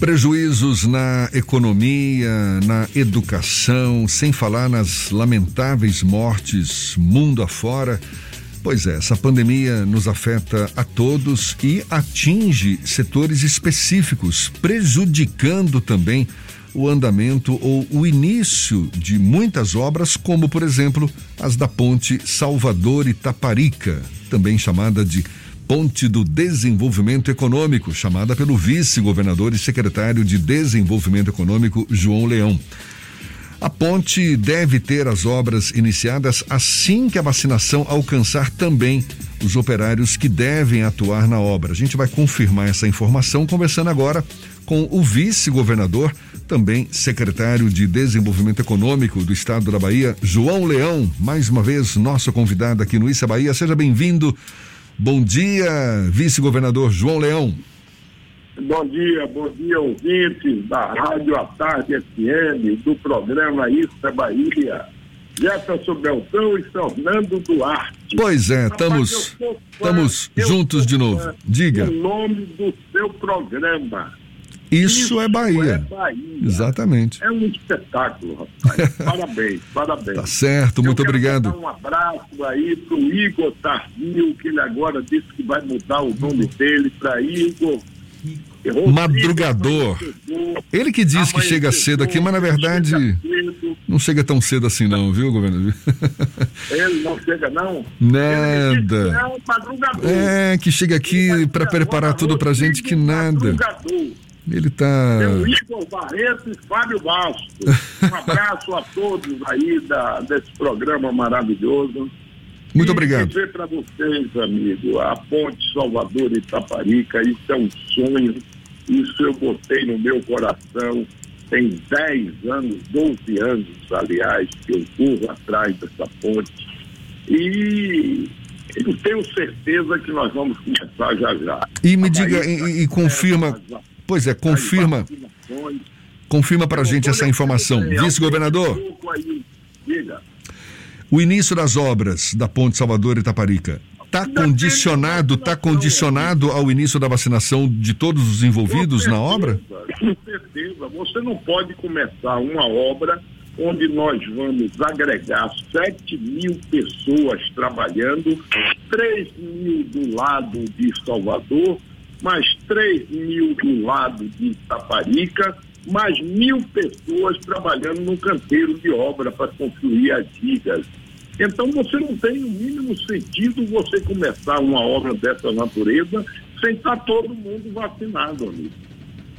Prejuízos na economia, na educação, sem falar nas lamentáveis mortes mundo afora. Pois é, essa pandemia nos afeta a todos e atinge setores específicos, prejudicando também o andamento ou o início de muitas obras, como, por exemplo, as da Ponte Salvador Itaparica, também chamada de Ponte do Desenvolvimento Econômico, chamada pelo vice-governador e secretário de Desenvolvimento Econômico, João Leão. A ponte deve ter as obras iniciadas assim que a vacinação alcançar também os operários que devem atuar na obra. A gente vai confirmar essa informação conversando agora com o vice-governador, também secretário de Desenvolvimento Econômico do Estado da Bahia, João Leão, mais uma vez nosso convidado aqui no Issa Bahia. Seja bem-vindo. Bom dia, vice-governador João Leão. Bom dia, bom dia, ouvintes da Rádio à Tarde FM, do programa Isso é Bahia. Jefferson Beltrão e Fernando Duarte. Pois é, estamos, estamos juntos de novo. Diga. O nome do seu programa. Isso, Isso é, Bahia. é Bahia. Exatamente. É um espetáculo, rapaz. parabéns, parabéns. Tá certo, muito Eu obrigado. Um abraço aí pro Igor Tardio, que ele agora disse que vai mudar o nome dele para Igor. Madrugador. Ele que diz que chega cedo aqui, mas na verdade não chega tão cedo assim não, viu, governador? Ele não chega, não? Nada. é um madrugador. É, que chega aqui para preparar tudo pra gente que nada. Madrugador. Ele tá Meu Igor Barreto e Fábio Bastos. Um abraço a todos aí da, desse programa maravilhoso. Muito e obrigado. dizer para vocês, amigo, a ponte Salvador Itaparica, isso é um sonho, isso eu botei no meu coração. Tem 10 anos, 12 anos, aliás, que eu corro atrás dessa ponte. E eu tenho certeza que nós vamos começar já já. E me diga e, e está confirma, mas pois é, confirma, confirma pra gente essa Olha, informação. Vice-governador, o início das obras da Ponte Salvador Itaparica. Tá Ainda condicionado, tá condicionado ao início da vacinação de todos os envolvidos na obra? Com certeza. Você não pode começar uma obra onde nós vamos agregar 7 mil pessoas trabalhando, 3 mil do lado de Salvador, mais 3 mil do lado de Itaparica, mais mil pessoas trabalhando no canteiro de obra para construir as vigas. Então você não tem o mínimo sentido você começar uma obra dessa natureza sem estar todo mundo vacinado, amigo.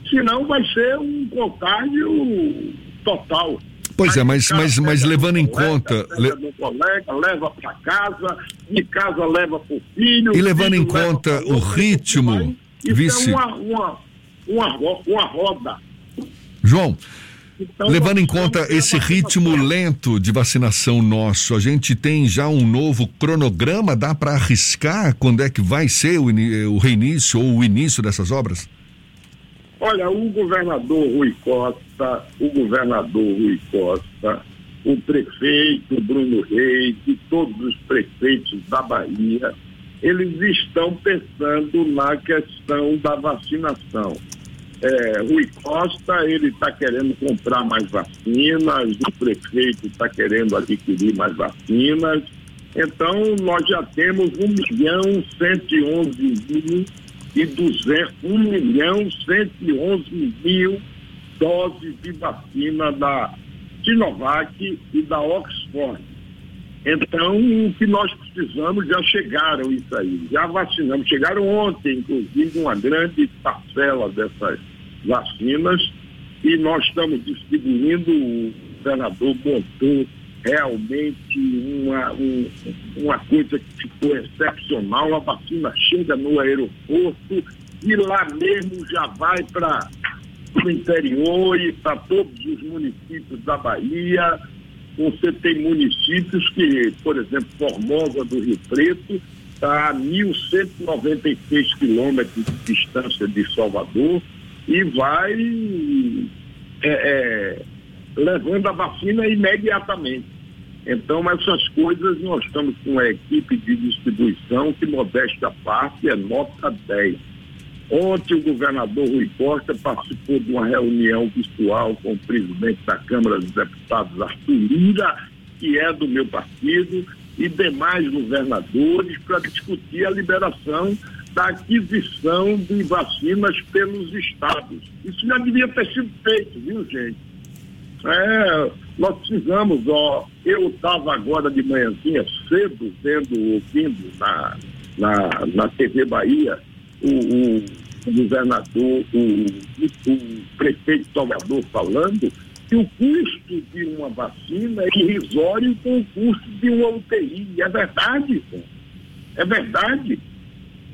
Senão vai ser um contágio total. Pois é, mas- mas- mas levando do em colega, conta- pega le- do colega, leva para casa, de casa leva para o filho. E levando em leva conta o ritmo. Isso vice- é uma, uma, uma, uma roda. João, Então, levando em conta esse ritmo lento de vacinação nosso, a gente tem já um novo cronograma? Dá para arriscar quando é que vai ser o, o reinício ou o início dessas obras? Olha, o governador Rui Costa, o governador Rui Costa, o prefeito Bruno Reis e todos os prefeitos da Bahia, eles estão pensando na questão da vacinação. É, Rui Costa, ele está querendo comprar mais vacinas, o prefeito está querendo adquirir mais vacinas. Então, nós já temos 1 milhão 111 mil e 200, 1 milhão 111 mil doses de vacina da Sinovac e da Oxford. Então, o que nós precisamos, já chegaram isso aí, já vacinamos. Chegaram ontem, inclusive, uma grande parcela dessas vacinas e nós estamos distribuindo, o governador montou realmente uma, um- uma coisa que ficou excepcional, a vacina chega no aeroporto e lá mesmo já vai para o interior e para todos os municípios da Bahia. Você tem municípios que, por exemplo, Formosa do Rio Preto está a 1.196 quilômetros de distância de Salvador e vai é, é, levando a vacina imediatamente. Então, essas coisas nós estamos com a equipe de distribuição que, modesta parte, é nota 10. Ontem o governador Rui Costa participou de uma reunião virtual com o presidente da Câmara dos Deputados, Arthur Lira, que é do meu partido, e demais governadores para discutir a liberação da aquisição de vacinas pelos estados. Isso já devia ter sido feito, viu, gente? É, nós precisamos, ó, eu estava agora de manhãzinha cedo vendo, ouvindo na, na, na TV Bahia o, o, governador, o, o prefeito Salvador falando que o custo de uma vacina é irrisório com o custo de uma UTI. É verdade, é verdade.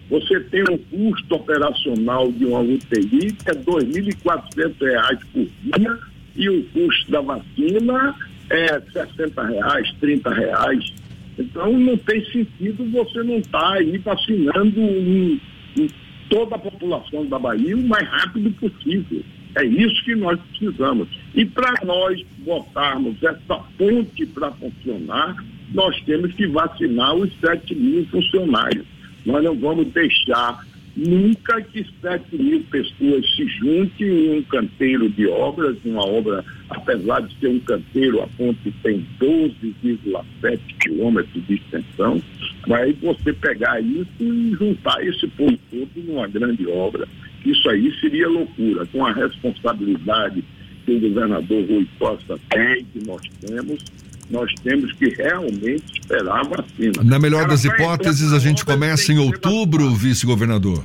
Você tem um custo operacional de uma UTI que é R$ 2.400 por dia e o custo da vacina é 60 reais, 30 reais. Então não tem sentido você não estar tá aí vacinando um, um, toda a população da Bahia o mais rápido possível. É isso que nós precisamos. E para nós botarmos essa ponte para funcionar, nós temos que vacinar os 7 mil funcionários. Nós não vamos deixar nunca que 7 mil pessoas se juntem em um canteiro de obras, uma obra, apesar de ser um canteiro, a ponte tem 12,7 quilômetros de extensão, mas você pegar isso e juntar esse povo todo numa grande obra, isso aí seria loucura, com a responsabilidade que o governador Rui Costa tem, que nós temos, nós temos que realmente esperar a vacina. Na melhor das hipóteses, a gente começa em outubro, vice-governador.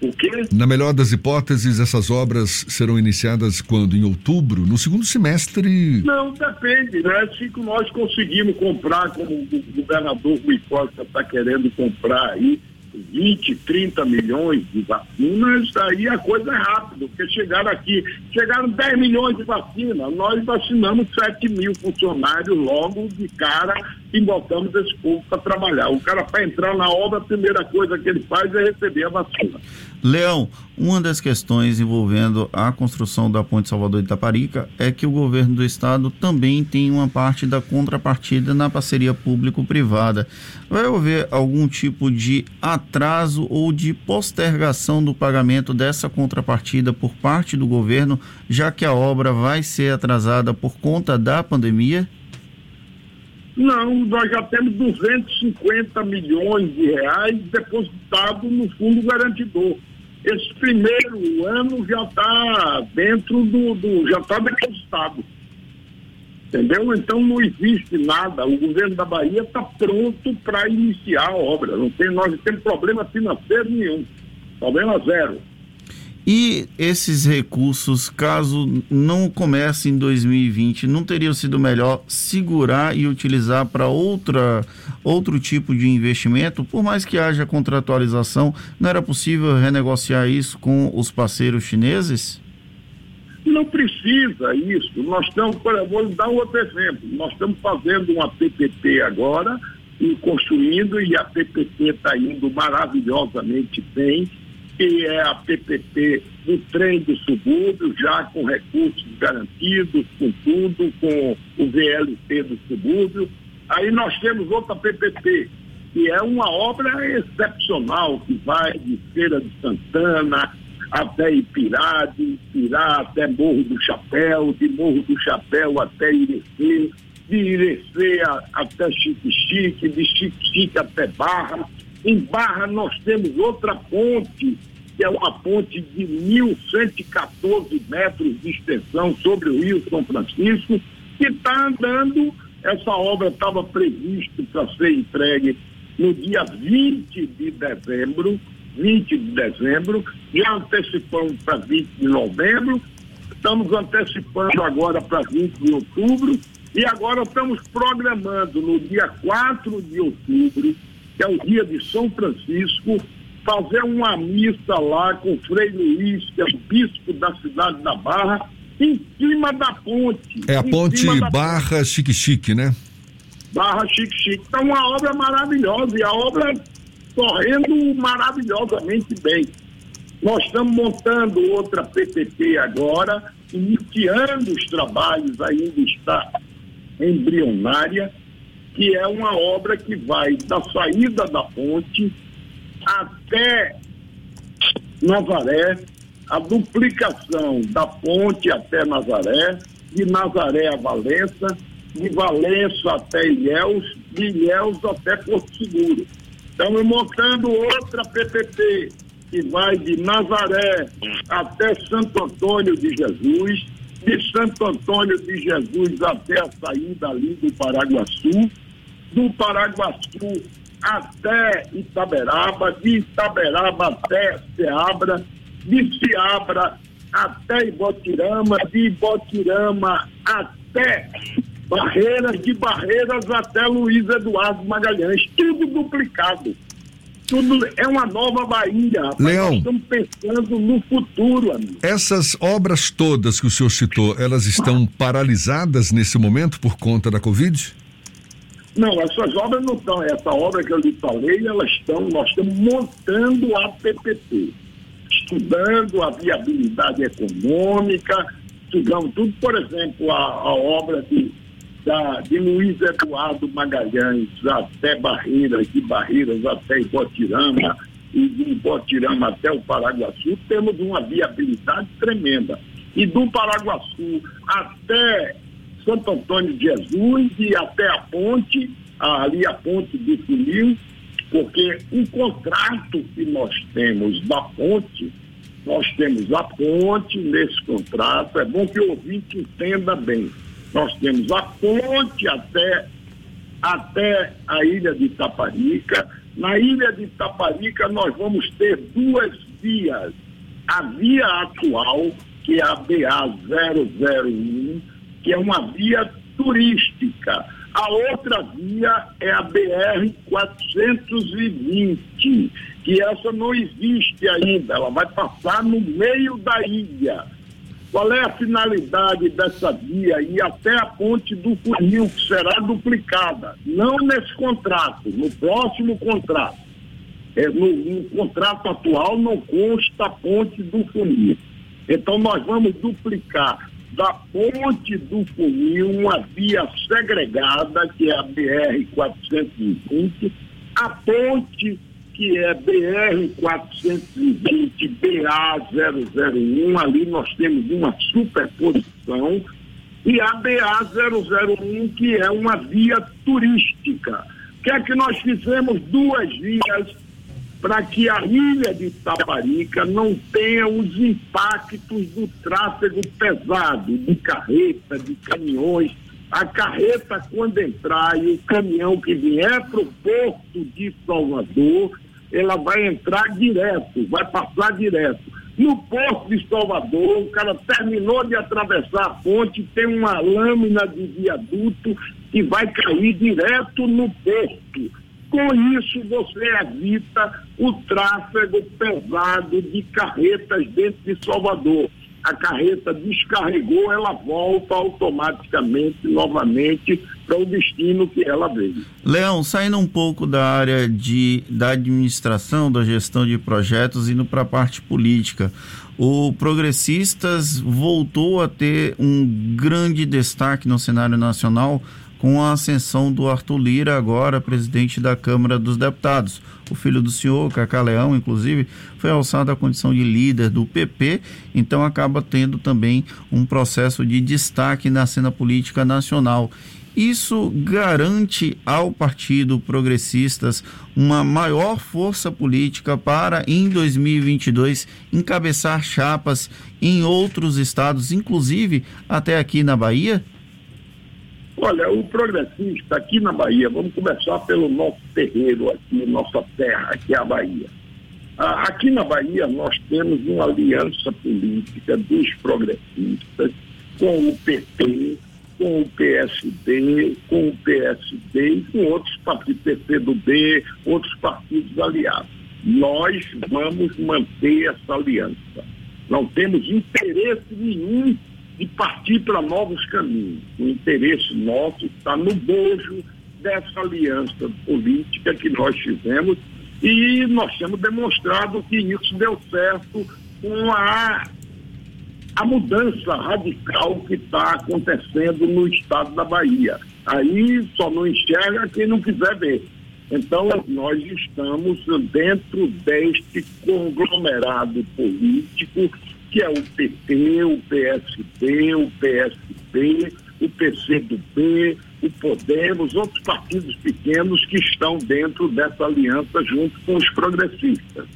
O quê? Na melhor das hipóteses, essas obras serão iniciadas quando? Em outubro? No segundo semestre? Não, depende, né? Se nós conseguimos comprar, como o governador Rui Costa está querendo comprar aí, 20, 30 milhões de vacinas, aí a coisa é rápida, porque chegaram aqui, chegaram 10 milhões de vacinas, nós vacinamos 7 mil funcionários logo de cara e botamos esse povo para trabalhar. O cara, para entrar na obra, a primeira coisa que ele faz é receber a vacina. Leão, uma das questões envolvendo a construção da Ponte Salvador Itaparica é que o governo do estado também tem uma parte da contrapartida na parceria público-privada. Vai haver algum tipo de atraso ou de postergação do pagamento dessa contrapartida por parte do governo, já que a obra vai ser atrasada por conta da pandemia? Não, nós já temos 250 milhões de reais depositados no fundo garantidor. Esse primeiro ano já está dentro do, do já está depositado. Entendeu? Então não existe nada. O governo da Bahia está pronto para iniciar a obra. Não tem, nós não temos problema financeiro nenhum. Problema zero. E esses recursos, caso não comece em 2020, não teriam sido melhor segurar e utilizar para outra outro tipo de investimento? Por mais que haja contratualização, não era possível renegociar isso com os parceiros chineses? Não precisa isso. Nós estamos, vou dar outro exemplo. Nós estamos fazendo uma PPP agora e construindo e a PPP está indo maravilhosamente bem que é a PPP do trem do subúrbio, já com recursos garantidos, com tudo, com o VLT do subúrbio. Aí nós temos outra PPP, que é uma obra excepcional, que vai de Feira de Santana até Ipirá, de Ipirá até Morro do Chapéu, de Morro do Chapéu até Irecê, de Irecê até Chique-Chique, de Chique-Chique até Barra em Barra nós temos outra ponte, que é uma ponte de 1.114 metros de extensão sobre o Rio São Francisco, que está andando. Essa obra estava prevista para ser entregue no dia 20 de dezembro, 20 de dezembro, já antecipamos para 20 de novembro, estamos antecipando agora para 20 de outubro, e agora estamos programando no dia 4 de outubro que é o dia de São Francisco, fazer uma missa lá com o Frei Luiz, que é o bispo da cidade da Barra, em cima da ponte. É a ponte Barra Chique-Chique, né? Barra Chique-Chique. Então, uma obra maravilhosa e a obra correndo maravilhosamente bem. Nós estamos montando outra PPP agora, iniciando os trabalhos, ainda está embrionária, que é uma obra que vai da saída da ponte até Nazaré, a duplicação da ponte até Nazaré, de Nazaré a Valença, de Valença até Ilhéus, de Ilhéus até Porto Seguro. Estamos montando outra PPP que vai de Nazaré até Santo Antônio de Jesus, de Santo Antônio de Jesus até a saída ali do Paraguaçu, do Paraguaçu até Itaberaba, de Itaberaba até Seabra, de Seabra até Ibotirama, de Ibotirama até Barreiras, de Barreiras até Luiz Eduardo Magalhães, tudo duplicado. Tudo é uma nova Bahia. Leão. Nós estamos pensando no futuro, amigo. Essas obras todas que o senhor citou, elas estão paralisadas nesse momento por conta da Covid? Não, essas obras não estão. Essa obra que eu lhe falei, elas estão, nós estamos montando a PPP, estudando a viabilidade econômica, estudando tudo, por exemplo, a, a obra de, da, de Luiz Eduardo Magalhães até Barreiras, de Barreiras até Ibotirama, e de Ibotirama até o Paraguaçu, temos uma viabilidade tremenda. E do Paraguaçu até Santo Antônio de Jesus e até a ponte, ali a ponte do Funil, porque o contrato que nós temos da ponte, nós temos a ponte nesse contrato, é bom que o ouvinte entenda bem. Nós temos a ponte até, até a ilha de Itaparica. Na ilha de Itaparica nós vamos ter duas vias. A via atual, que é a BA 001, que é uma via turística. A outra via é a BR-420, que essa não existe ainda, ela vai passar no meio da ilha. Qual é a finalidade dessa via? E até a ponte do funil, que será duplicada. Não nesse contrato, no próximo contrato. É, no, no contrato atual não consta a ponte do funil. Então nós vamos duplicar da ponte do funil, uma via segregada, que é a BR-420, a ponte que é BR-420-BA-001, ali nós temos uma superposição, e a BA-001, que é uma via turística. O que é que nós fizemos? Duas vias para que a ilha de Itaparica não tenha os impactos do tráfego pesado, de carreta, de caminhões. A carreta, quando entrar e o caminhão que vier para o porto de Salvador, ela vai entrar direto, vai passar direto. No porto de Salvador, o cara terminou de atravessar a ponte, tem uma lâmina de viaduto que vai cair direto no porto com isso, você evita o tráfego pesado de carretas dentro de Salvador. A carreta descarregou, ela volta automaticamente, novamente, para o destino que ela veio. Leão, saindo um pouco da área de, da administração, da gestão de projetos, indo para a parte política. O Progressistas voltou a ter um grande destaque no cenário nacional com a ascensão do Arthur Lira, agora presidente da Câmara dos Deputados. O filho do senhor, Cacá Leão, inclusive, foi alçado à condição de líder do PP, então acaba tendo também um processo de destaque na cena política nacional. Isso garante ao Partido Progressistas uma maior força política para, em 2022, encabeçar chapas em outros estados, inclusive até aqui na Bahia? Olha, o progressista aqui na Bahia, vamos começar pelo nosso terreiro aqui, nossa terra, que é a Bahia. Ah, aqui na Bahia nós temos uma aliança política dos progressistas com o PT, com o PSD, com o PSD e com outros partidos, PCdoB, outros partidos aliados. Nós vamos manter essa aliança. Não temos interesse nenhum partir para novos caminhos. O interesse nosso está no bojo dessa aliança política que nós fizemos e nós temos demonstrado que isso deu certo com a, a mudança radical que está acontecendo no estado da Bahia. Aí só não enxerga quem não quiser ver. Então, nós estamos dentro deste conglomerado político que é o PT, o PSB, o PSB, o PCdoB, o Podemos, outros partidos pequenos que estão dentro dessa aliança junto com os progressistas.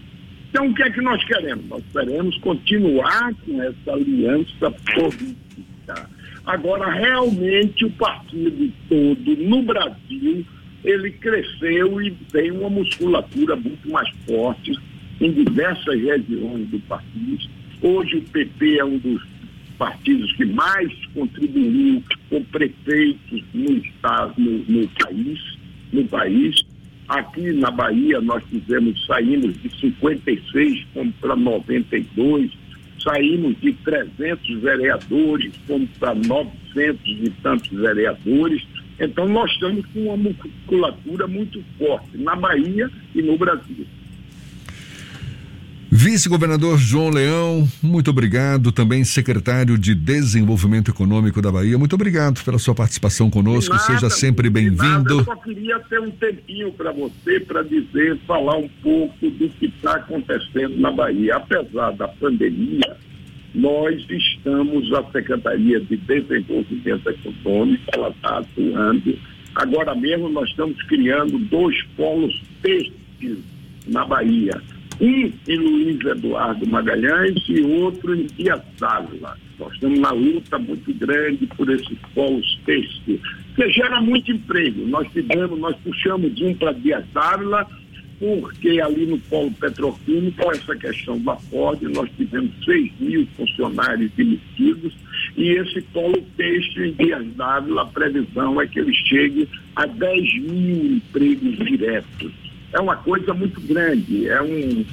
Então, o que é que nós queremos? Nós queremos continuar com essa aliança política. Agora, realmente, o partido todo no Brasil, ele cresceu e tem uma musculatura muito mais forte em diversas regiões do país. Hoje, o PP é um dos partidos que mais contribuiu com prefeitos no estado, no, no país, no país. Aqui na Bahia nós fizemos, saímos de 56 para 92, saímos de 300 vereadores, para 900 e tantos vereadores. Então nós estamos com uma musculatura muito forte na Bahia e no Brasil. Vice-governador João Leão, muito obrigado. Também secretário de Desenvolvimento Econômico da Bahia, muito obrigado pela sua participação conosco. Nada, Seja sempre bem-vindo. Eu só queria ter um tempinho para você, para dizer, falar um pouco do que está acontecendo na Bahia. Apesar da pandemia, nós estamos, a Secretaria de Desenvolvimento Econômico, ela está atuando. Agora mesmo nós estamos criando dois polos têxteis na Bahia um em Luiz Eduardo Magalhães e outro em Dias Dávila. Nós estamos na luta muito grande por esses polos têxteis, que gera muito emprego. Nós tivemos, nós puxamos um para Dias Dávila, porque ali no polo petroquímico, com essa questão da Ford, nós tivemos 6 mil funcionários demitidos e esse polo têxtil em Dias Dávila, a previsão é que ele chegue a 10 mil empregos diretos é uma coisa muito grande, é um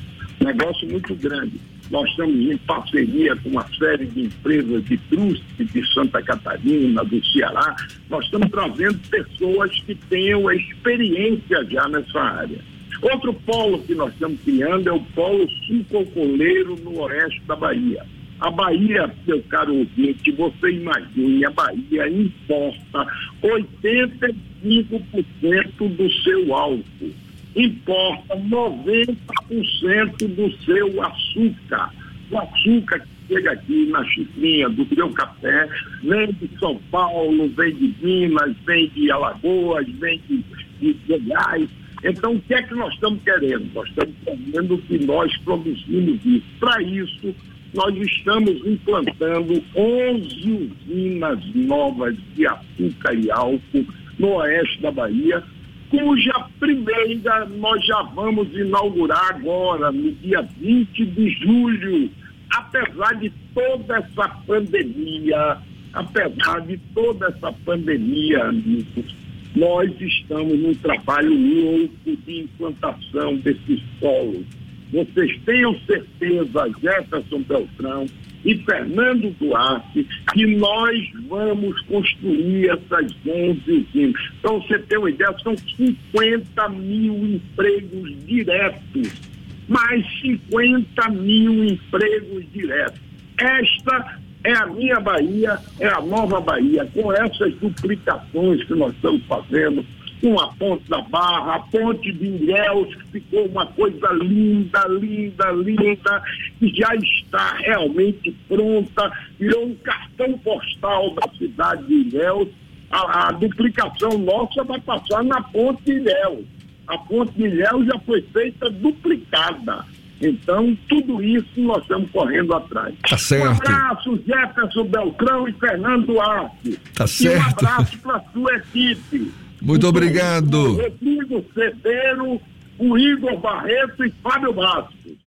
negócio muito grande. Nós estamos em parceria com uma série de empresas de truste de Santa Catarina, do Ceará. Nós estamos trazendo pessoas que tenham experiência já nessa área. Outro polo que nós estamos criando é o polo sucocoleiro no oeste da Bahia. A Bahia, meu caro ouvinte, você imagine, a Bahia importa 85% do seu álcool importa 90% do seu açúcar. O açúcar que chega aqui na chifrinha do seu café vem de São Paulo, vem de Minas, vem de Alagoas, vem de, de Goiás. Então, o que é que nós estamos querendo? Nós estamos querendo que nós produzimos isso. Para isso, nós estamos implantando 11 usinas novas de açúcar e álcool no oeste da Bahia, cuja primeira nós já vamos inaugurar agora, no dia 20 de julho. Apesar de toda essa pandemia, apesar de toda essa pandemia, amigos, nós estamos num trabalho louco de implantação desses polos. Vocês tenham certeza, Jefferson Beltrão, e Fernando Duarte que nós vamos construir essas 11 usinas. Então, você tem uma ideia, são 50 mil empregos diretos, mais 50 mil empregos diretos. Esta é a minha Bahia, é a nova Bahia, com essas duplicações que nós estamos fazendo, com a ponte da Barra, a ponte de Ilhéus, que ficou uma coisa linda, linda, linda, que já está realmente pronta, virou um cartão postal da cidade de Ilhéus. A, a duplicação nossa vai passar na ponte de Ilhéus. A ponte de Ilhéus já foi feita duplicada. Então, tudo isso nós estamos correndo atrás. Tá certo. Um abraço, Jefferson Beltrão e Fernando Duarte. Tá certo. E um abraço para a sua equipe. Muito obrigado. Rodrigo Cedeiro, o Igor Barreto e Fábio Bastos.